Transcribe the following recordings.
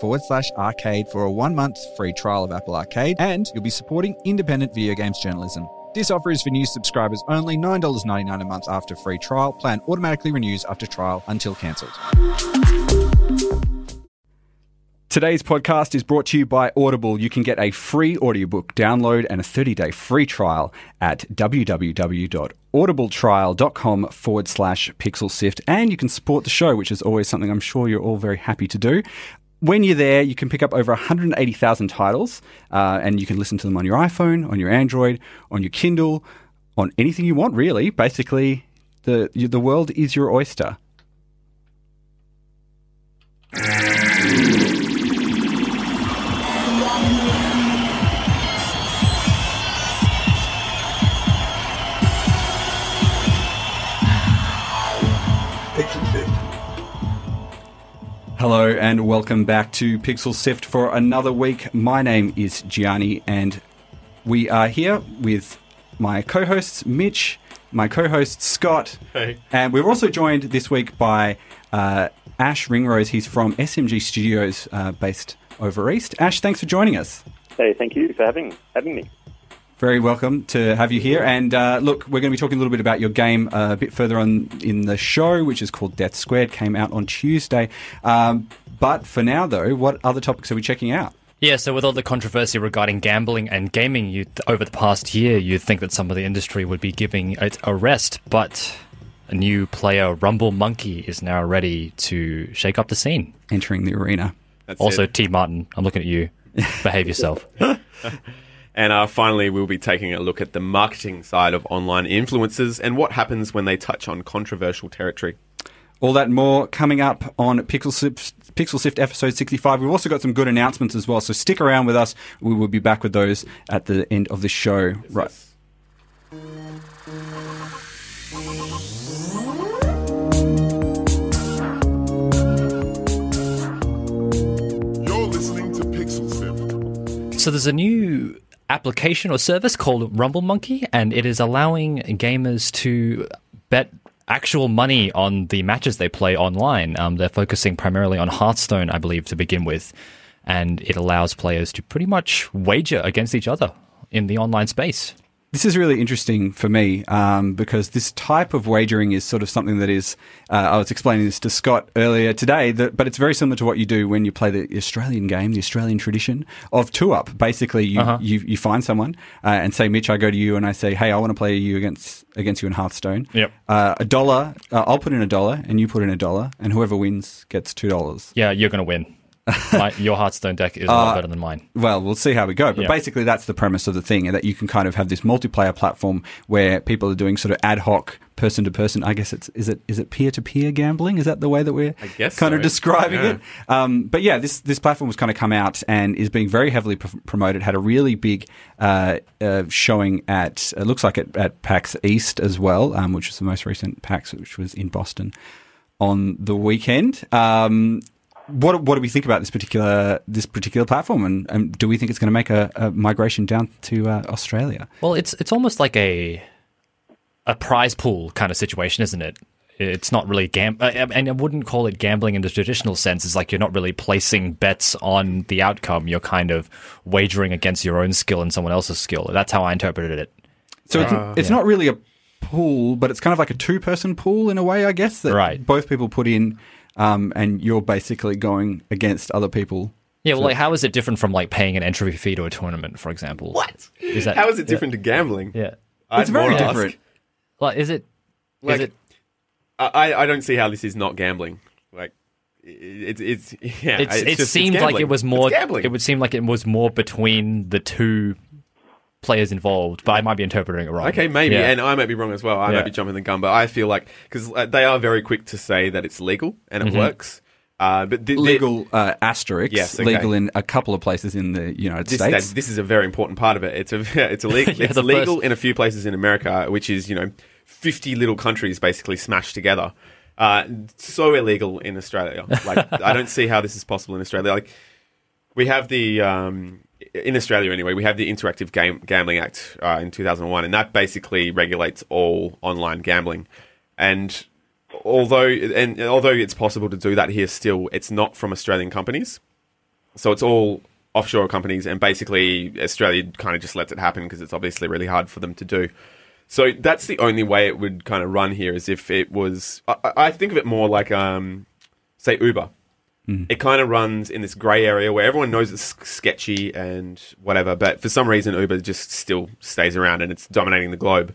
forward slash arcade for a one month free trial of Apple Arcade, and you'll be supporting independent video games journalism. This offer is for new subscribers only, $9.99 a month after free trial. Plan automatically renews after trial until cancelled. Today's podcast is brought to you by Audible. You can get a free audiobook download and a 30 day free trial at www.audibletrial.com forward slash pixelsift. And you can support the show, which is always something I'm sure you're all very happy to do when you're there, you can pick up over 180,000 titles, uh, and you can listen to them on your iPhone, on your Android, on your Kindle, on anything you want. Really, basically, the the world is your oyster. Hello and welcome back to Pixel Sift for another week. My name is Gianni and we are here with my co-hosts Mitch, my co-host Scott, Hey. and we're also joined this week by uh, Ash Ringrose. He's from SMG Studios, uh, based over east. Ash, thanks for joining us. Hey, thank you for having having me. Very welcome to have you here. And uh, look, we're going to be talking a little bit about your game uh, a bit further on in the show, which is called Death Squared. Came out on Tuesday. Um, but for now, though, what other topics are we checking out? Yeah, so with all the controversy regarding gambling and gaming you over the past year, you'd think that some of the industry would be giving it a rest, but a new player, Rumble Monkey, is now ready to shake up the scene. Entering the arena. That's also, it. T. Martin, I'm looking at you. Behave yourself. And uh, finally, we'll be taking a look at the marketing side of online influencers and what happens when they touch on controversial territory. All that and more coming up on Pixel Sift, Pixel Sift episode 65. We've also got some good announcements as well, so stick around with us. We will be back with those at the end of the show. Right. You're listening to Pixel Sift. So there's a new application or service called Rumble Monkey, and it is allowing gamers to bet actual money on the matches they play online. Um, they're focusing primarily on Hearthstone, I believe, to begin with, and it allows players to pretty much wager against each other in the online space. This is really interesting for me um, because this type of wagering is sort of something that is. Uh, I was explaining this to Scott earlier today, that, but it's very similar to what you do when you play the Australian game, the Australian tradition of two up. Basically, you Uh-huh. you, you find someone uh, and say, Mitch, I go to you and I say, Hey, I want to play you against against you in Hearthstone. Yep. Uh, a dollar. Uh, I'll put in a dollar, and you put in a dollar, and whoever wins gets two dollars. Yeah, you're going to win. My, your Hearthstone deck is a lot better than mine. Well, we'll see how we go. But Yeah. basically, that's the premise of the thing, that you can kind of have this multiplayer platform where people are doing sort of ad hoc, person to person. I guess it's is it is it peer to peer gambling? Is that the way that we're I guess kind of describing Yeah. it? Um, but yeah, this this platform has kind of come out and is being very heavily pr- promoted. Had a really big uh, uh, showing at it looks like at, at PAX East as well, um, which was the most recent PAX, which was in Boston on the weekend. Um, what what do we think about this particular this particular platform, and, and do we think it's going to make a, a migration down to uh, Australia? Well, it's it's almost like a a prize pool kind of situation, isn't it? It's not really gam, uh, and I wouldn't call it gambling in the traditional sense. It's like you're not really placing bets on the outcome. You're kind of wagering against your own skill and someone else's skill. That's how I interpreted it. So it's, it's not really a pool, but it's kind of like a two person pool in a way, I guess. That Right. Both people put in, um, and you're basically going against other people. Yeah, well, like how is it different from like paying an entry fee to a tournament, for example? What? Is that How is it different to gambling? Yeah, I'd It's very more ask. different. like is it? Is Like, it? I, I don't see how this is not gambling. Like, it's it's yeah. It's, it's it just- seemed it's like it was more. It's gambling. It would seem like it was more between the two players involved, but I might be interpreting it wrong. Okay, maybe, Yeah. and I might be wrong as well. I Yeah. might be jumping the gun, but I feel like because they are very quick to say that it's legal and it works. Uh, but th- th- Legal uh, asterisk. Yes, okay. Legal in a couple of places in the United this, States. that- this is a very important part of it. It's a it's illegal. Yeah, it's legal first- in a few places in America, which is you know fifty little countries basically smashed together. Uh, so illegal in Australia. Like I don't see how this is possible in Australia. Like we have the um, in Australia anyway. We have the Interactive Game Gambling Act uh, in two thousand one, and that basically regulates all online gambling. And although and although it's possible to do that here, still it's not from Australian companies. So it's all offshore companies, and basically Australia kind of just lets it happen because it's obviously really hard for them to do. So that's the only way it would kind of run here, is if it was. I, I think of it more like, um, say, Uber. It kind of runs in this grey area where everyone knows it's sketchy and whatever, but for some reason Uber just still stays around and it's dominating the globe.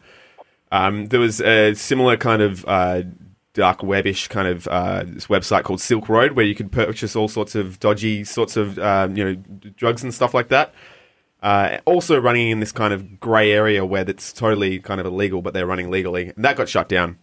Um, there was a similar kind of uh, dark webish kind of uh, this website called Silk Road where you could purchase all sorts of dodgy sorts of um, you know drugs and stuff like that. Uh, also running in this kind of grey area where that's totally kind of illegal, but they're running legally, and that got shut down.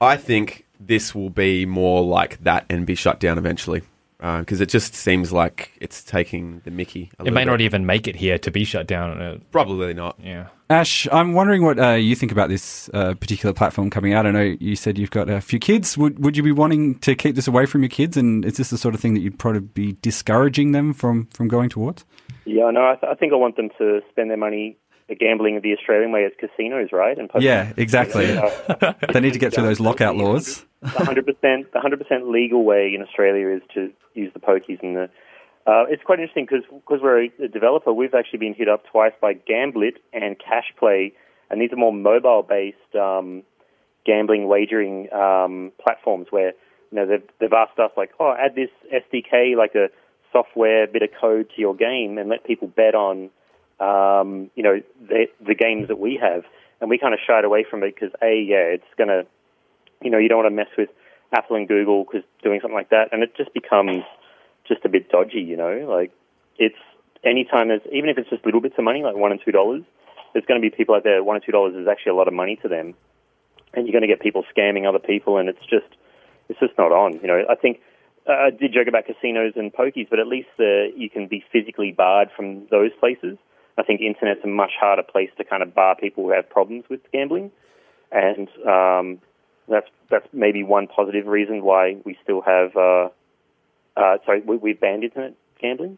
I think this will be more like that and be shut down eventually because it just seems like it's taking the Mickey. A It little may not bit. even make it here to be shut down. Uh, Probably not. yeah. Ash, I'm wondering what uh, you think about this uh, particular platform coming out. I know you said you've got a few kids. Would would you be wanting to keep this away from your kids? And is this the sort of thing that you'd probably be discouraging them from from going towards? Yeah, no, I, th- I think I want them to spend their money gambling of the Australian way at casinos, right? And poker. Yeah, exactly. They need to get through those lockout laws. the hundred percent, the hundred percent legal way in Australia is to use the pokies and the. Uh, it's quite interesting because we're a, a developer. We've actually been hit up twice by Gamblit and Cash Play, and these are more mobile-based um, gambling wagering um, platforms where you know they've they've asked us like, oh, add this SDK like a software bit of code to your game and let people bet on um, you know the, the games that we have, and we kind of shied away from it because a yeah, it's gonna you know, you don't want to mess with Apple and Google because doing something like that, and it just becomes just a bit dodgy, you know. Like it's anytime there's even if it's just little bits of money, like one and two dollars, there's going to be people out there. One or two dollars is actually a lot of money to them, and you're going to get people scamming other people, and it's just it's just not on. You know, I think uh, I did joke about casinos and pokies, but at least uh, you can be physically barred from those places. I think internet's a much harder place to kind of bar people who have problems with gambling, and um, that's that's maybe one positive reason why we still have. Uh, uh, sorry, we, we've banned internet gambling.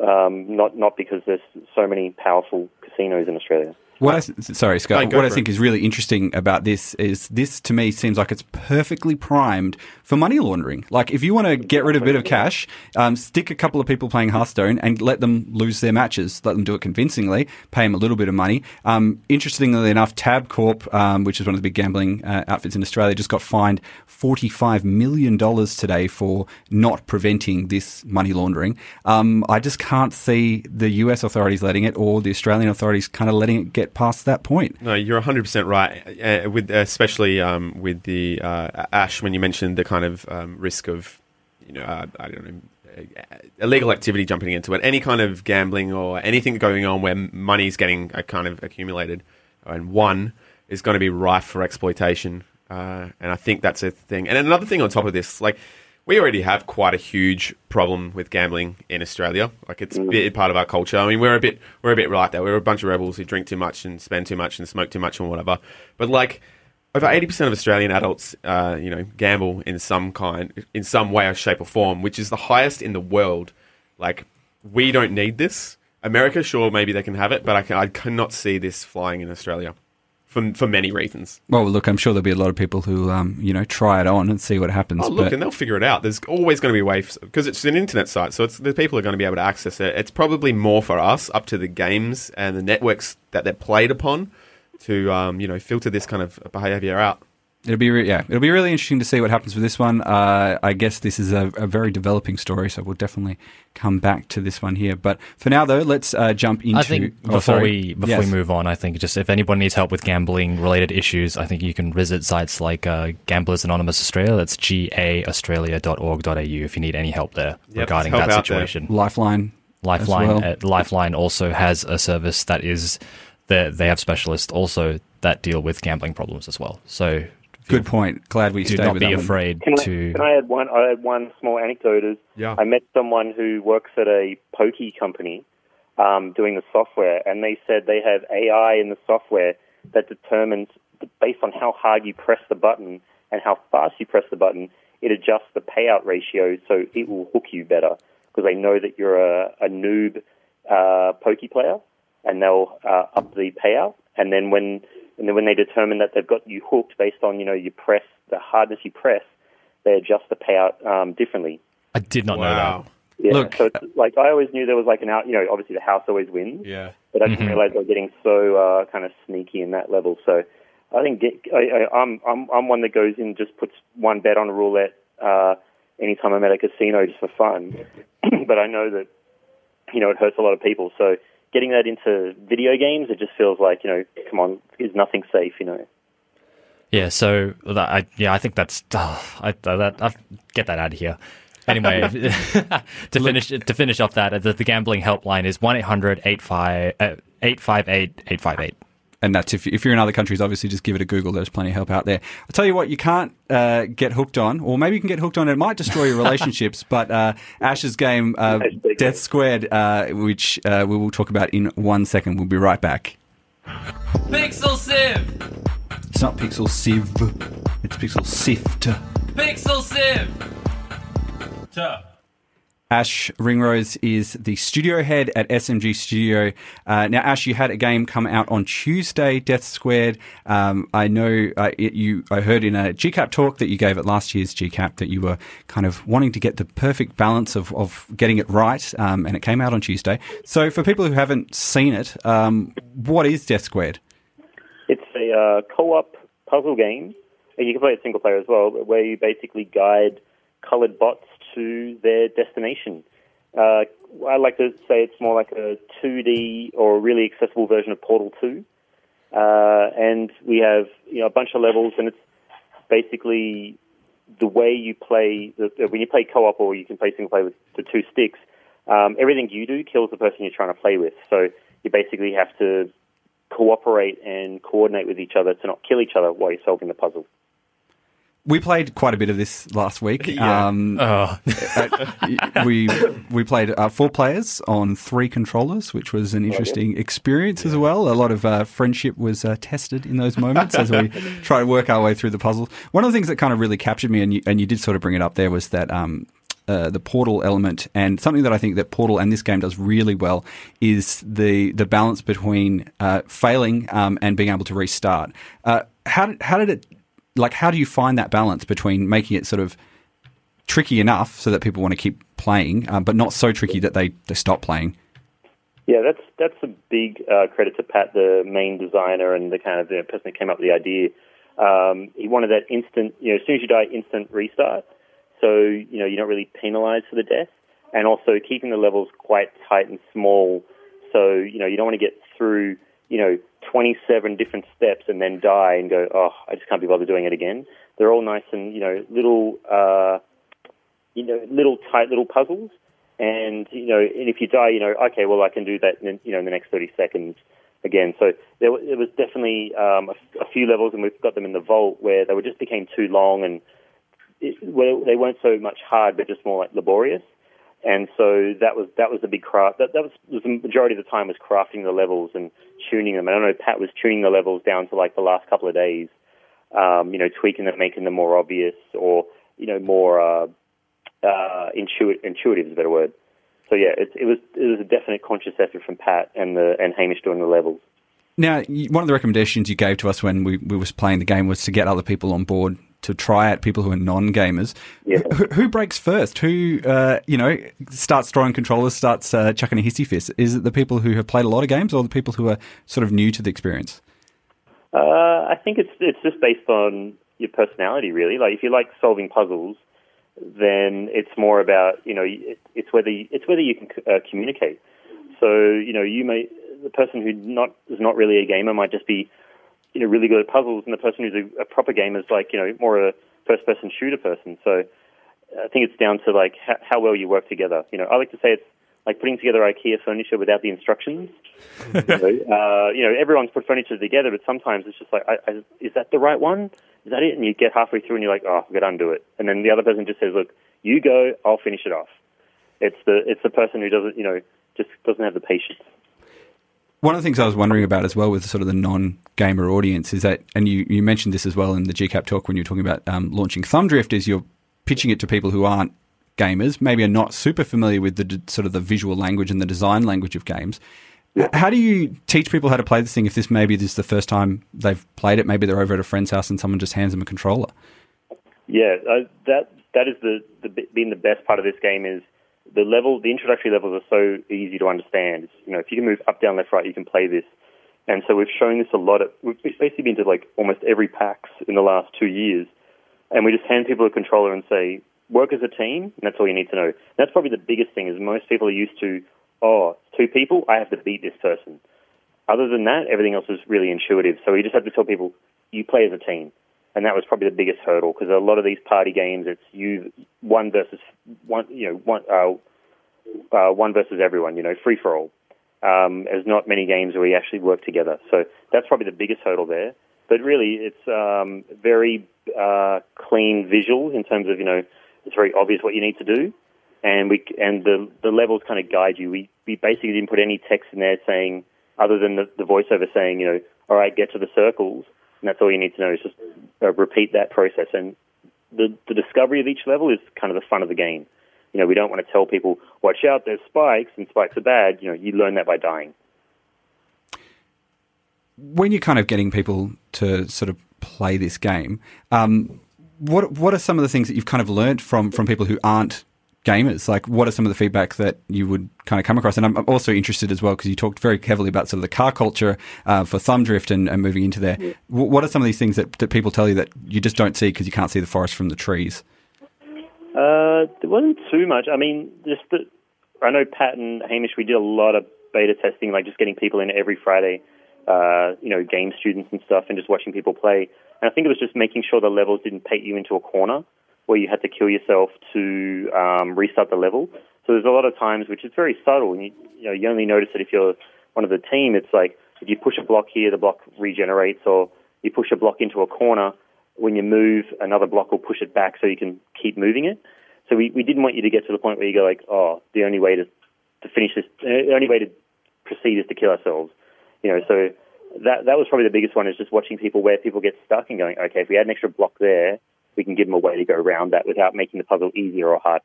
Um, not not because there's so many powerful casinos in Australia. What I, sorry, Scott. What I think it. is really interesting about this is this to me seems like it's perfectly primed for money laundering. Like if you want to get rid of a bit of cash, um, stick a couple of people playing Hearthstone and let them lose their matches. Let them do it convincingly. Pay them a little bit of money. Um, interestingly enough, Tabcorp, um, which is one of the big gambling uh, outfits in Australia, just got fined forty-five million dollars today for not preventing this money laundering. Um, I just can't see the US authorities letting it or the Australian authorities kind of letting it get past that point. No, you're 100% right. Uh, with especially um, with the uh, Ash when you mentioned the kind of um, risk of, you know, uh, I don't know, uh, illegal activity jumping into it. Any kind of gambling or anything going on where money is getting uh, kind of accumulated and one is going to be rife for exploitation. Uh, and I think that's a thing. And another thing on top of this, like we already have quite a huge problem with gambling in Australia. Like it's a bit part of our culture. I mean, we're a bit we're a bit like that. We're a bunch of rebels who drink too much and spend too much and smoke too much and whatever. But like over eighty percent of Australian adults, uh, you know, gamble in some kind, in some way or shape or form, which is the highest in the world. Like we don't need this. America, sure, maybe they can have it, but I, can, I cannot see this flying in Australia for for many reasons. Well, look, I'm sure there'll be a lot of people who, um, you know, try it on and see what happens. Oh, look, but and they'll figure it out. There's always going to be ways because it's an internet site, so it's the people are going to be able to access it. It's probably more for us up to the games and the networks that they're played upon to, um, you know, filter this kind of behaviour out. It'll be, re- yeah, it'll be really interesting to see what happens with this one. Uh, I guess this is a, a very developing story, so we'll definitely come back to this one here. But for now, though, let's uh, jump into. I think oh, before sorry. we before Yes. we move on, I think just if anyone needs help with gambling related issues, I think you can visit sites like uh, Gamblers Anonymous Australia. That's gaaustralia.org.au if you need any help there Yep, regarding help that out there. situation. Lifeline. Lifeline well. uh, Lifeline also has a service that is that they have specialists also that deal with gambling problems as well. So Good point. Glad we Do stayed not with be that one. afraid Can I, to. can I add one? I add one small anecdote. Is Yeah. I met someone who works at a pokey company um, doing the software, and they said they have AI in the software that determines, based on how hard you press the button and how fast you press the button, it adjusts the payout ratio so it will hook you better because they know that you're a, a noob uh, pokey player, and they'll uh, up the payout. And then when and then when they determine that they've got you hooked based on you know you press the hardness you press, they adjust the payout um, differently. I did not know Wow. Yeah. Look- so it's like I always knew there was like an out. You know, obviously the house always wins, Yeah. but I didn't realize they were getting so uh, kind of sneaky in that level. So I think get, I, I, I'm I'm I'm one that goes in and just puts one bet on a roulette uh, anytime I'm at a casino just for fun. but I know that you know it hurts a lot of people. So getting that into video games, it just feels like you know, come on, is nothing safe. You know. Yeah, so that, I yeah, I think that's oh, I, that, I get that out of here. Anyway, to finish to finish off that, the, the gambling helpline is one 858 uh, 858 And that's if, if you're in other countries, obviously just give it a Google. There's plenty of help out there. I'll tell you what, you can't uh, get hooked on, or maybe you can get hooked on. It might destroy your relationships, but uh, Ash's game, uh, Death Squared, uh, which uh, we will talk about in one second. We'll be right back. Pixel Civ! It's not Pixel Civ, it's Pixel Sift. Pixel Civ! Tuh. Ash Ringrose is the studio head at SMG Studio. Uh, now, Ash, you had a game come out on Tuesday, Death Squared. Um, I know uh, it, you. I heard in a GCAP talk that you gave at last year's GCAP that you were kind of wanting to get the perfect balance of, of getting it right, um, and it came out on Tuesday. So, for people who haven't seen it, um, what is Death Squared? It's a uh, co-op puzzle game, you can play it single player as well, where you basically guide colored bots to their destination. Uh, I like to say it's more like a 2D or a really accessible version of Portal 2. Uh, and we have you know a bunch of levels, and it's basically the way you play. The, when you play co-op, or you can play single player with the two sticks. Um, everything you do kills the person you're trying to play with. So you basically have to cooperate and coordinate with each other to not kill each other while you're solving the puzzle. We played quite a bit of this last week. Yeah. Um, Oh, we we played uh, four players on three controllers, which was an interesting experience as well. A lot of uh, friendship was uh, tested in those moments as we try to work our way through the puzzle. One of the things that kind of really captured me, and you, and you did sort of bring it up there, was that. Um, uh, the portal element and something that I think that Portal and this game does really well is the the balance between uh, failing um, and being able to restart. Uh, how did, how did it like? How do you find that balance between making it sort of tricky enough so that people want to keep playing, um, but not so tricky that they, they stop playing. Yeah, that's that's a big uh, credit to Pat, the main designer and the kind of the person that came up with the idea. Um, he wanted that instant, you know, as soon as you die, instant restart. So you know you're not really penalised for the death, and also keeping the levels quite tight and small. So you know you don't want to get through you know 27 different steps and then die and go, oh, I just can't be bothered doing it again. They're all nice and you know little, uh, you know, little tight little puzzles. And you know, and if you die, you know, okay, well, I can do that, in, you know, in the next 30 seconds again. So there, wa- there was definitely um, a, a few levels, and we've got them in the vault where they were just became too long, and it, well, they weren't so much hard, but just more like laborious. And so that was that was the big craft. That, that was, was the majority of the time was crafting the levels and tuning them. I know Pat was tuning the levels down to like the last couple of days. Um, you know, tweaking them, making them more obvious, or you know, more uh, uh, intuitive. Intuitive is a better word. So yeah, it, it was it was a definite conscious effort from Pat and the and Hamish doing the levels. Now, one of the recommendations you gave to us when we, we was playing the game was to get other people on board to try it, people who are non-gamers. Yeah. Who, who breaks first? Who, uh, you know, starts throwing controllers, starts uh, chucking a hissy fist? Is it the people who have played a lot of games or the people who are sort of new to the experience? Uh, I think it's it's just based on your personality, really. Like if you like solving puzzles, then it's more about you know it, it's whether you, it's whether you can uh, communicate. So you know you may the person who not is not really a gamer might just be you know really good at puzzles, and the person who's a, a proper gamer is like you know more a first person shooter person. So I think it's down to like how, how well you work together. You know, I like to say it's like putting together IKEA furniture without the instructions. you, know, uh, you know, everyone's put furniture together, but sometimes it's just like, I, I, is that the right one? is that it? And you get halfway through and you're like, oh, I've got to undo it. And then the other person just says, look, you go, I'll finish it off. It's the it's the person who doesn't, you know, just doesn't have the patience. One of the things I was wondering about as well with sort of the non-gamer audience is that, and you, you mentioned this as well in the GCAP talk when you were talking about um, launching Thumbdrift, is you're pitching it to people who aren't gamers, maybe are not super familiar with the d- sort of the visual language and the design language of games. How do you teach people how to play this thing if this maybe this is the first time they've played it? Maybe they're over at a friend's house and someone just hands them a controller. Yeah, uh, that that is the, the been the best part of this game is the level. The introductory levels are so easy to understand. You know, if you can move up, down, left, right, you can play this. And so we've shown this a lot. We've basically been to like almost every PAX in the last two years, and we just hand people a controller and say, work as a team, and that's all you need to know. That's probably the biggest thing. Is most people are used to, oh, two people, I have to beat this person. Other than that, everything else is really intuitive. So we just have to tell people, you play as a team and that was probably the biggest hurdle because a lot of these party games, it's you one versus one, you know, one uh, uh, one versus everyone, you know, free for all. Um, there's not many games where we actually work together, so that's probably the biggest hurdle there. But really, it's um, very uh, clean visual in terms of you know, it's very obvious what you need to do, and we and the the levels kind of guide you. We we basically didn't put any text in there saying other than the, the voiceover saying you know, all right, get to the circles and that's all you need to know is just uh, repeat that process. And the, the discovery of each level is kind of the fun of the game. You know, we don't want to tell people, watch out, there's spikes, and spikes are bad. You know, you learn that by dying. When you're kind of getting people to sort of play this game, um, what what are some of the things that you've kind of learned from from people who aren't gamers? Like, what are some of the feedback that you would kind of come across? And I'm also interested as well because you talked very heavily about sort of the car culture uh, for Thumbdrift and, and moving into there. Yeah. What are some of these things that, that people tell you that you just don't see because you can't see the forest from the trees? Uh, there wasn't too much. I mean, just the, I know Pat and Hamish, we did a lot of beta testing, like just getting people in every Friday, uh, you know, game students and stuff, and just watching people play. And I think it was just making sure the levels didn't paint you into a corner where you had to kill yourself to um, restart the level. So there's a lot of times which is very subtle, and you, you know you only notice it if you're one of the team. It's like if you push a block here, the block regenerates, or you push a block into a corner. When you move, another block will push it back, so you can keep moving it. So we, we didn't want you to get to the point where you go like, oh, the only way to to finish this, the only way to proceed is to kill ourselves. You know, so that that was probably the biggest one is just watching people where people get stuck and going, okay, if we had an extra block there, we can give them a way to go around that without making the puzzle easier or hard,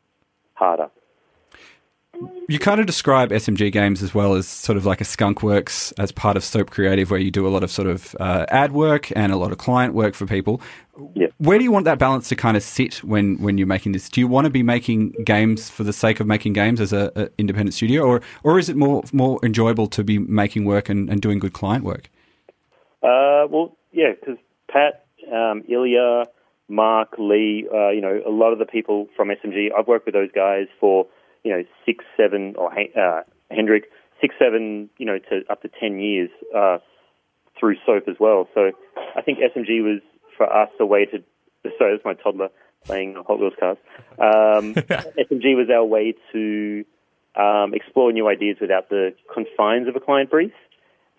harder. You kind of describe SMG games as well as sort of like a skunk works as part of Soap Creative, where you do a lot of sort of uh, ad work and a lot of client work for people. Yeah. Where do you want that balance to kind of sit when, when you're making this? Do you want to be making games for the sake of making games as an independent studio, or or is it more more enjoyable to be making work and, and doing good client work? Uh, well, yeah, because Pat, um, Ilya, Mark, Lee, uh, you know, a lot of the people from SMG, I've worked with those guys for, you know, six, seven, or uh, Hendrik, six, seven, you know, to up to 10 years uh, through SOAP as well. So I think SMG was, for us, a way to, sorry, that's my toddler playing Hot Wheels cars. Um, SMG was our way to um, explore new ideas without the confines of a client brief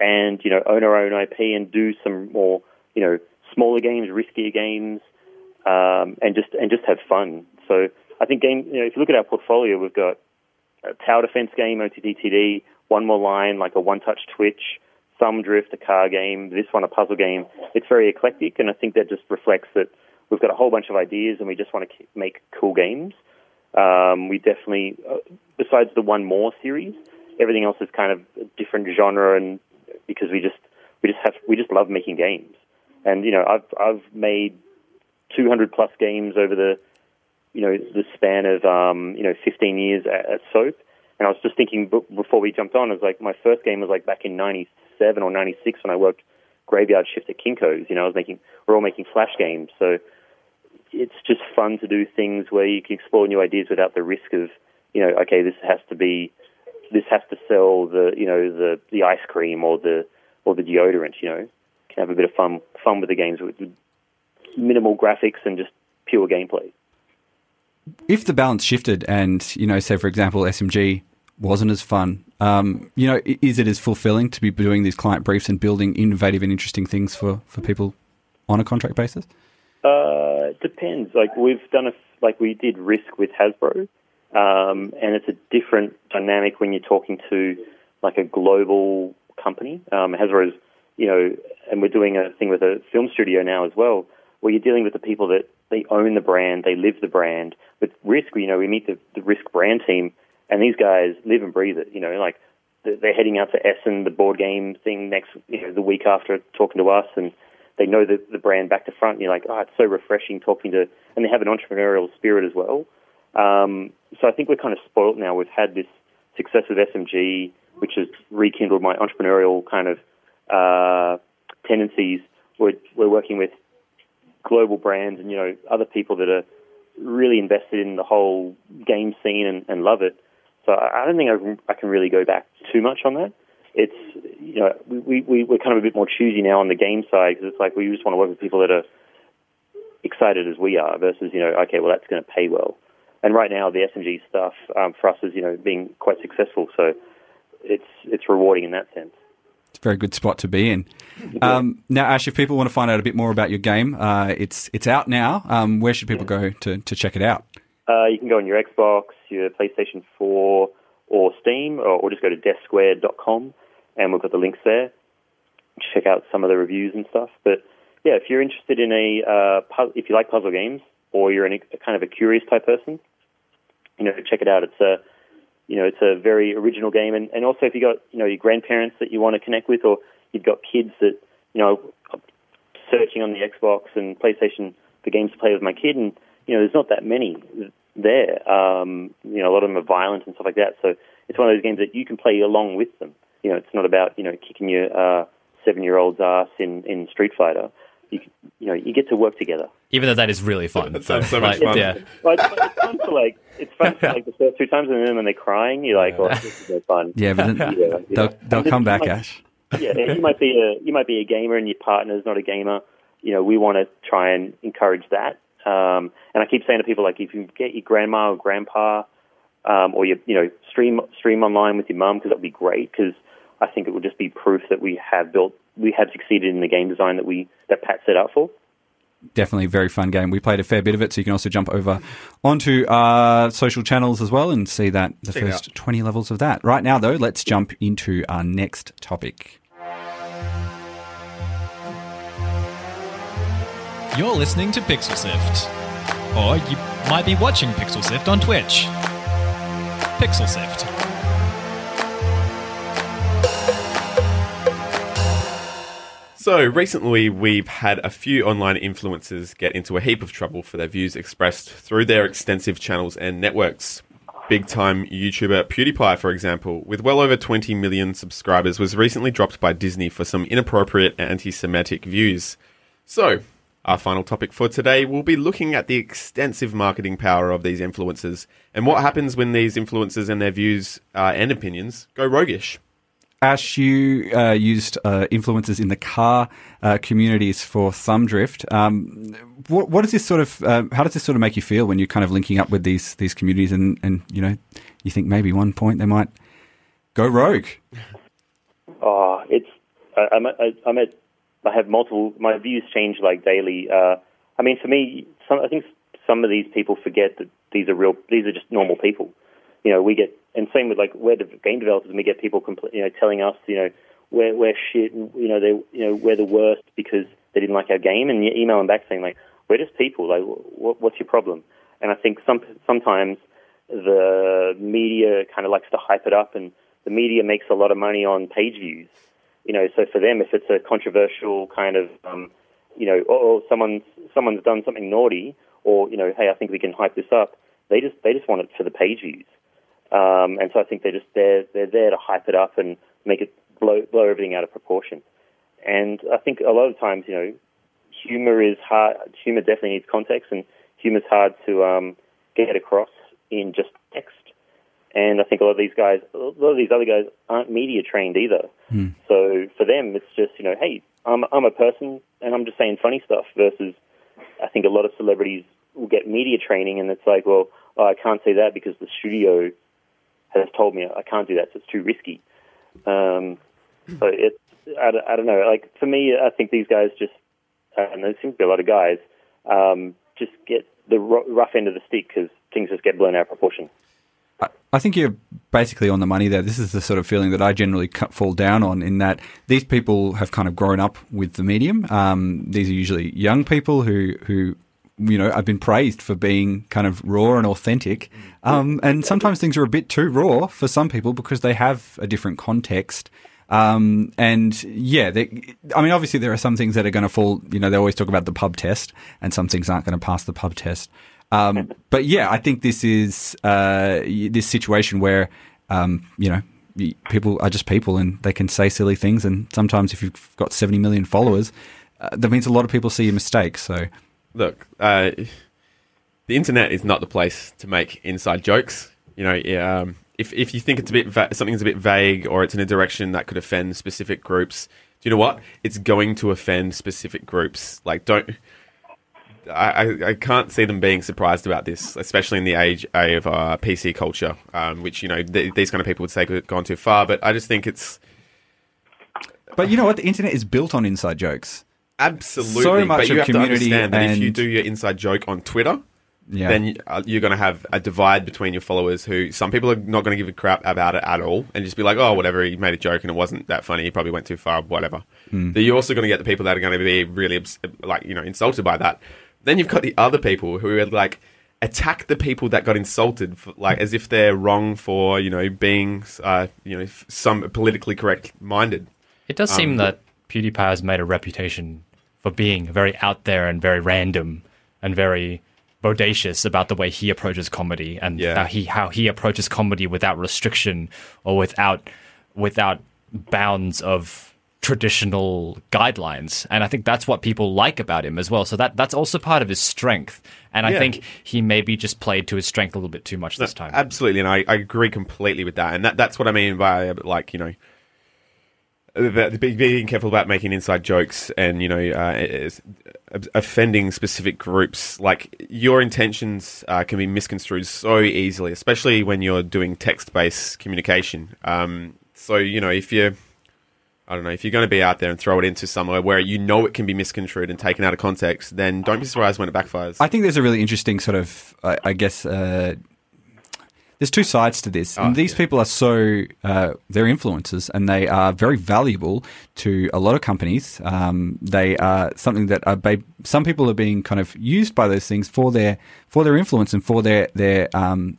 and, you know, own our own IP and do some more, you know, smaller games, riskier games, um, and just and just have fun. So I think game. You know, if you look at our portfolio, we've got a tower defense game, OTTTD, one more line like a one-touch twitch, Thumbdrift, a car game, this one a puzzle game. It's very eclectic, and I think that just reflects that we've got a whole bunch of ideas, and we just want to make cool games. Um, we definitely, uh, besides the one more series, everything else is kind of a different genre, and because we just we just have we just love making games. And you know, I've I've made 200 plus games over the you know the span of um, you know 15 years at, at Soap. And I was just thinking before we jumped on, it was like my first game was like back in '97 or '96 when I worked graveyard shift at Kinko's. You know, I was making we're all making flash games, so it's just fun to do things where you can explore new ideas without the risk of you know, okay, this has to be this has to sell the you know the the ice cream or the or the deodorant. You know, can have a bit of fun fun with the games minimal graphics and just pure gameplay. If the balance shifted, and you know, say for example, SMG wasn't as fun, um, you know, is it as fulfilling to be doing these client briefs and building innovative and interesting things for for people on a contract basis? Uh, it depends. Like we've done a like we did Risk with Hasbro, um, and it's a different dynamic when you're talking to like a global company. Um, Hasbro's, you know, and we're doing a thing with a film studio now as well, where you're dealing with the people that they own the brand, they live the brand. With Risk, you know, we meet the, the Risk brand team, and these guys live and breathe it. You know, like they're heading out to Essen, the board game thing next, you know, the week after talking to us, and they know the, the brand back to front. And you're like, oh, it's so refreshing talking to, and they have an entrepreneurial spirit as well. Um, so I think we're kind of spoilt now. We've had this success with SMG, which has rekindled my entrepreneurial kind of uh, tendencies. We're, we're working with global brands and you know other people that are really invested in the whole game scene and, and love it. So I don't think I can, I can really go back too much on that. It's you know we we we're kind of a bit more choosy now on the game side because it's like we just want to work with people that are excited as we are versus you know okay well that's going to pay well. And right now the SMG stuff um, for us is you know being quite successful. So it's it's rewarding in that sense. It's a very good spot to be in. Um, now, Ash, if people want to find out a bit more about your game, uh, it's it's out now. Um, where should people go to, to check it out? Uh, you can go on your Xbox, your PlayStation 4, or Steam, or, or just go to deathsquared.com, and we've got the links there. Check out some of the reviews and stuff. But yeah, if you're interested in a, uh, pu- if you like puzzle games, or you're an, a kind of a curious type person, you know, check it out. It's a, you know, it's a very original game, and, and also if you got, you know, your grandparents that you want to connect with, or you've got kids that, you know, searching on the Xbox and PlayStation for games to play with my kid, and you know, there's not that many there. Um, you know, a lot of them are violent and stuff like that. So it's one of those games that you can play along with them. You know, it's not about you know kicking your uh, seven-year-old's ass in, in Street Fighter. You you know, you get to work together. Even though that is really fun. That sounds so much fun. Yeah. Well, it's, it's fun for like it's fun for like the first two times, and then when they're crying, you're like, "Oh, this is no fun." Yeah, but then Yeah, yeah. they'll, they'll come back, like, Ash. yeah, you might be a you might be a gamer and your partner's not a gamer. You know, we want to try and encourage that. Um, and I keep saying to people like, if you get your grandma or grandpa, um, or you you know stream stream online with your mum because that would be great because I think it would just be proof that we have built we have succeeded in the game design that we that Pat set out for. Definitely a very fun game. We played a fair bit of it, so you can also jump over onto our social channels as well and see that the Check it first 20 levels of that. Right now, though, let's jump into our next topic. You're listening to Pixel Sift. Or you might be watching Pixel Sift on Twitch. Pixel Sift. So recently, we've had a few online influencers get into a heap of trouble for their views expressed through their extensive channels and networks. Big time YouTuber PewDiePie, for example, with well over 20 million subscribers, was recently dropped by Disney for some inappropriate anti Semitic views. So, our final topic for today will be looking at the extensive marketing power of these influencers and what happens when these influencers and their views uh, and opinions go roguish. Ash, you uh, used uh, influencers in the car uh, communities for Thumbdrift. Um, what, what is this sort of? Uh, how does this sort of make you feel when you're kind of linking up with these these communities and, and you know you think maybe one point they might go rogue? Oh, it's I, I, I'm at I have multiple my views change like daily. Uh, I mean, for me, some I think some of these people forget that these are real. These are just normal people. You know, we get and same with like we're the game developers, and we get people compl- you know telling us you know we're we're shit, you know they you know we're the worst because they didn't like our game, and you email them back saying like we're just people. Like, what, what's your problem? And I think some sometimes the media kind of likes to hype it up, and the media makes a lot of money on page views. You know, so for them, if it's a controversial kind of, um, you know, oh, someone's someone's done something naughty, or you know, hey, I think we can hype this up. They just they just want it for the page views, um, and so I think they're just they're they're there to hype it up and make it blow blow everything out of proportion. And I think a lot of times, you know, humor is hard. Humor definitely needs context, and humor's hard to um, get across in just text. And I think a lot of these guys, a lot of these other guys, aren't media trained either. So for them, it's just you know, hey, I'm I'm a person, and I'm just saying funny stuff. Versus, I think a lot of celebrities will get media training, and it's like, well, oh, I can't say that because the studio has told me I can't do that, so it's too risky. Um, so it's I, don't- I don't know. Like for me, I think these guys just, uh, and there seems to be a lot of guys, um, just get the ro- rough end of the stick because things just get blown out of proportion. I- think you're basically on the money there. This is the sort of feeling that I generally fall down on in that these people have kind of grown up with the medium. Um, these are usually young people who, who, you know, I've been praised for being kind of raw and authentic. Um, and sometimes things are a bit too raw for some people because they have a different context. Um, and yeah, they, I mean, obviously there are some things that are going to fall, you know, they always talk about the pub test and some things aren't going to pass the pub test. Um, but yeah, I think this is, uh, this situation where, um, you know, people are just people and they can say silly things. And sometimes if you've got 70 million followers, uh, that means a lot of people see your mistakes. So Look, uh, the internet is not the place to make inside jokes. You know, um, if if you think it's a bit va- something's a bit vague or it's in a direction that could offend specific groups, do you know what? It's going to offend specific groups. Like, don't. I, I, can't see them being surprised about this, especially in the age of uh, PC culture, um, which you know th- these kind of people would say could have gone too far. But I just think it's But you know what? The internet is built on inside jokes. Absolutely. So much but you of have to understand that if you do your inside joke on Twitter, Yeah. then you- uh, you're going to have a divide between your followers who some people are not going to give a crap about it at all and just be like, oh, whatever, he made a joke and it wasn't that funny. He probably went too far, whatever. Then you're also going to get the people that are going to be really, like, you know, insulted by that. Then you've got the other people who are like, attack the people that got insulted, for, like, as if they're wrong for, you know, being, uh, you know, some politically correct minded. It does seem that PewDiePie has made a reputation for being very out there and very random and very bodacious about the way he approaches comedy and Yeah. how he how he approaches comedy without restriction or without without bounds of traditional guidelines. And i think that's what people like about him as well. So that that's also part of his strength. And i think he maybe just played to his strength a little bit too much this time. Absolutely, and I, I agree completely with that. And that, that's what I mean by like you know, being careful about making inside jokes and you know uh, offending specific groups. Like your intentions uh, can be misconstrued so easily, especially when you're doing text-based communication. Um, so you know if you're I don't know, if you're going to be out there and throw it into somewhere where you know it can be misconstrued and taken out of context, then don't be surprised when it backfires. I think there's a really interesting sort of, I, I guess, uh, there's two sides to this. and these people are so, uh, they're influencers and they are very valuable to a lot of companies. Um, they are something that are, ba- some people are being kind of used by those things for their, for their influence and for their, their, um,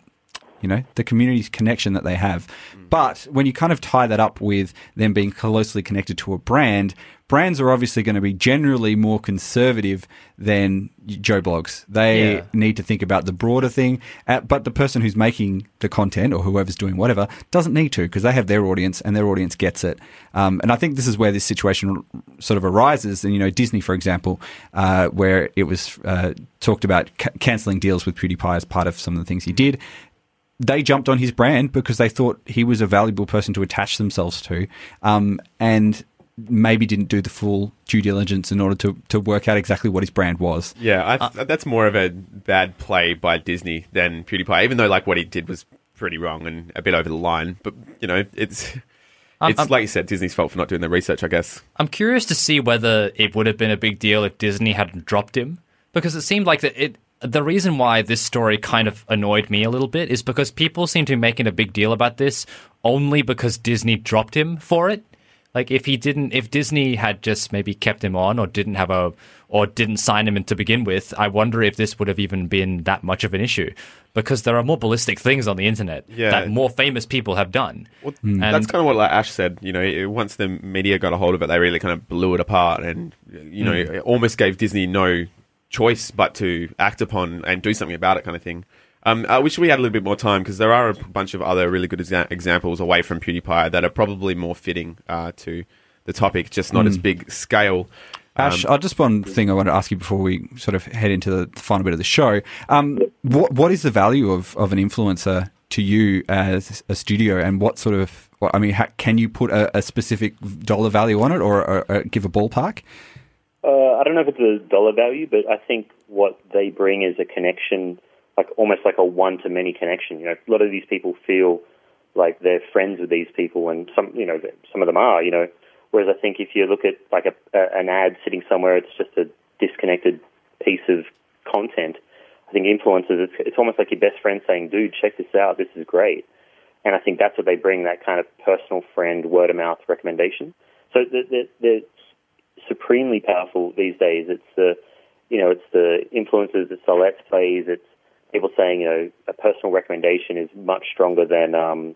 you know, the community connection that they have. But when you kind of tie that up with them being closely connected to a brand, brands are obviously going to be generally more conservative than Joe Bloggs. They Yeah. need to think about the broader thing. Uh, but the person who's making the content or whoever's doing whatever doesn't need to because they have their audience and their audience gets it. Um, and I think this is where this situation sort of arises. And, you know, Disney, for example, uh, where it was uh, talked about ca- cancelling deals with PewDiePie as part of some of the things he did they jumped on his brand because they thought he was a valuable person to attach themselves to, um, and maybe didn't do the full due diligence in order to, to work out exactly what his brand was. Yeah, I th- that's more of a bad play by Disney than PewDiePie. Even though like what he did was pretty wrong and a bit over the line, but you know, it's it's um, like you said, Disney's fault for not doing the research, I guess. I'm curious to see whether it would have been a big deal if Disney hadn't dropped him, because it seemed like that it. The reason why this story kind of annoyed me a little bit is because people seem to be making a big deal about this only because Disney dropped him for it. Like if he didn't, if Disney had just maybe kept him on or didn't have a, or didn't sign him in to begin with, I wonder if this would have even been that much of an issue. Because there are more ballistic things on the internet Yeah. that more famous people have done. Well, And- that's kind of what like Ash said. You know, it- once the media got a hold of it, they really kind of blew it apart, and you know, Mm. it almost gave Disney no choice but to act upon and do something about it, kind of thing. Um, I wish we had a little bit more time because there are a bunch of other really good exa- examples away from PewDiePie that are probably more fitting uh, to the topic, just not Mm. as big scale. Ash, Um, uh, just one thing I want to ask you before we sort of head into the final bit of the show. Um, what what is the value of, of an influencer to you as a studio, and what sort of? Well, I mean, ha- can you put a, a specific dollar value on it, or, or, or give a ballpark? Uh, I don't know if it's a dollar value, but I think what they bring is a connection, like almost like a one to many connection. You know, a lot of these people feel like they're friends with these people, and some, you know, some of them are. You know, whereas I think if you look at like a, a an ad sitting somewhere, it's just a disconnected piece of content. I think influencers, it's, it's almost like your best friend saying, dude, check this out, this is great. And I think that's what they bring, that kind of personal friend, word of mouth recommendation. So they're, they're supremely powerful these days. It's the, you know, it's the influencers, it's the let's plays, it's people saying, you know, a personal recommendation is much stronger than, um,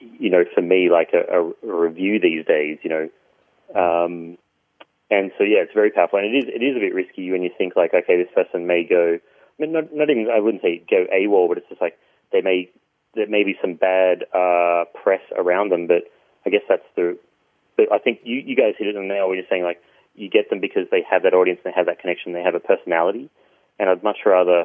you know, for me, like a, a, review these days, you know. Um, and so, yeah, it's very powerful. And it is, it is a bit risky when you think, like, okay, this person may go, I mean, not, not even, I wouldn't say go AWOL, but it's just like they may, there may be some bad uh, press around them, but I guess that's the, but I think you, you guys hit it on the nail when you're saying, like, you get them because they have that audience, they have that connection, they have a personality. And I'd much rather,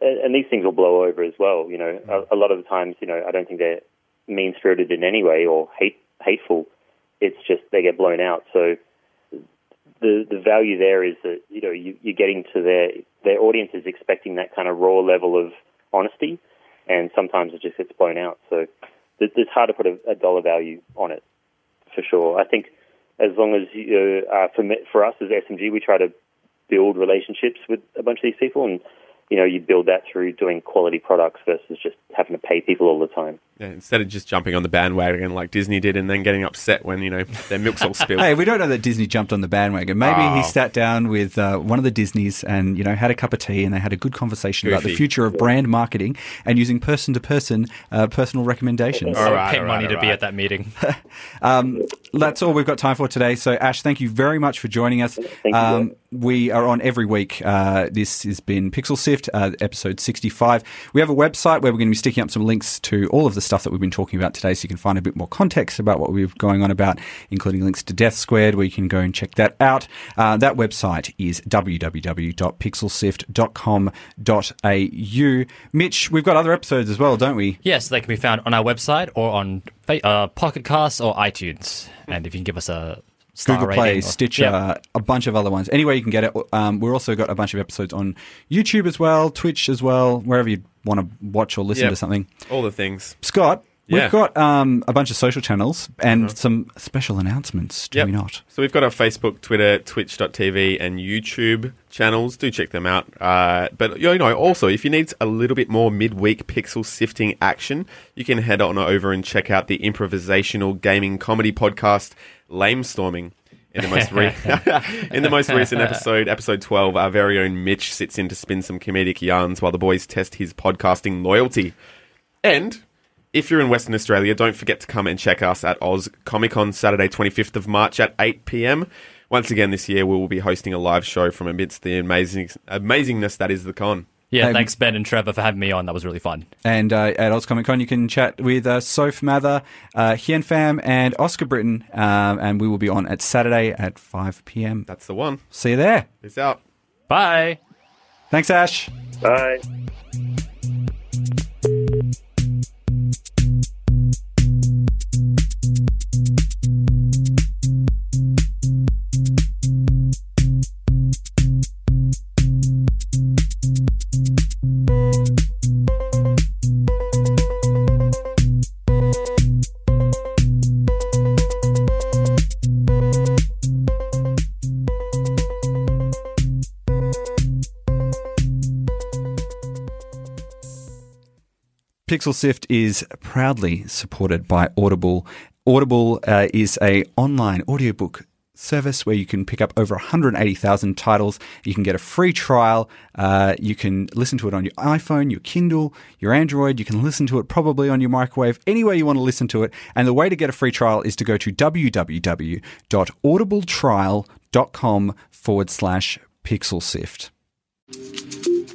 and these things will blow over as well. You know, a, a lot of the times, you know, I don't think they're mean spirited in any way or hate hateful. It's just they get blown out. So the the value there is that you know you, you're getting to their their audience is expecting that kind of raw level of honesty, and sometimes it just gets blown out. So it's hard to put a, a dollar value on it for sure. I think as long as you, uh, for for us as SMG, we try to build relationships with a bunch of these people, and you know you build that through doing quality products versus just having to pay people all the time. Yeah, instead of just jumping on the bandwagon like Disney did and then getting upset when, you know, their milk's all spilled. Hey, we don't know that Disney jumped on the bandwagon. Maybe Oh. he sat down with uh, one of the Disneys and you know had a cup of tea and they had a good conversation about the future of brand marketing and using person to person personal recommendations. All right, Pay all money right, to all be at that meeting. That's all we've got time for today. So, Ash, thank you very much for joining us. you, um, guys. we are on every week. Uh, this has been Pixel Sift, uh, episode 65. We have a website where we're going to be sticking up some links to all of the stuff that we've been talking about today so you can find a bit more context about what we're going on about, including links to Death Squared, where you can go and check that out. Uh, that website is www.pixelsift.com.au. Mitch, we've got other episodes as well, don't we? yes, they can be found on our website or on uh, Pocket Casts or iTunes. And if you can give us a star Google Play, or- Stitcher, Yep. a bunch of other ones. Anyway, you can get it. Um, we're also got a bunch of episodes on YouTube as well, Twitch as well, wherever you want to watch or listen Yep. to something. All the things. Scott, Yeah. we've got um, a bunch of social channels and some special announcements, do Yep. we not? So we've got our Facebook, Twitter, Twitch.tv, and YouTube channels. Do check them out. Uh, but you know, also if you need a little bit more midweek pixel sifting action, you can head on over and check out the improvisational gaming comedy podcast Lame Storming. In the most re- in the most recent episode, episode twelve, our very own Mitch sits in to spin some comedic yarns while the boys test his podcasting loyalty. And if you're in Western Australia, don't forget to come and check us at Oz Comic Con Saturday, 25th of March at 8 p.m. Once again, this year we will be hosting a live show from amidst the amazing amazingness that is the con. Yeah, Hey, thanks Ben and Trevor for having me on. That was really fun. And uh, at Oz Comic Con, you can chat with uh, Soph Mather, uh, Hien Pham, and Oscar Britton. Um, and we will be on at Saturday at 5 p.m. That's the one. See you there. Peace out. Bye. Thanks, Ash. Bye. Pixel Sift is proudly supported by Audible. Audible uh, is a online audiobook service where you can pick up over 180,000 titles. You can get a free trial. Uh, you can listen to it on your iPhone, your Kindle, your Android. You can listen to it probably on your microwave, anywhere you want to listen to it. And the way to get a free trial is to go to www.audibletrial.com forward slash pixel sift.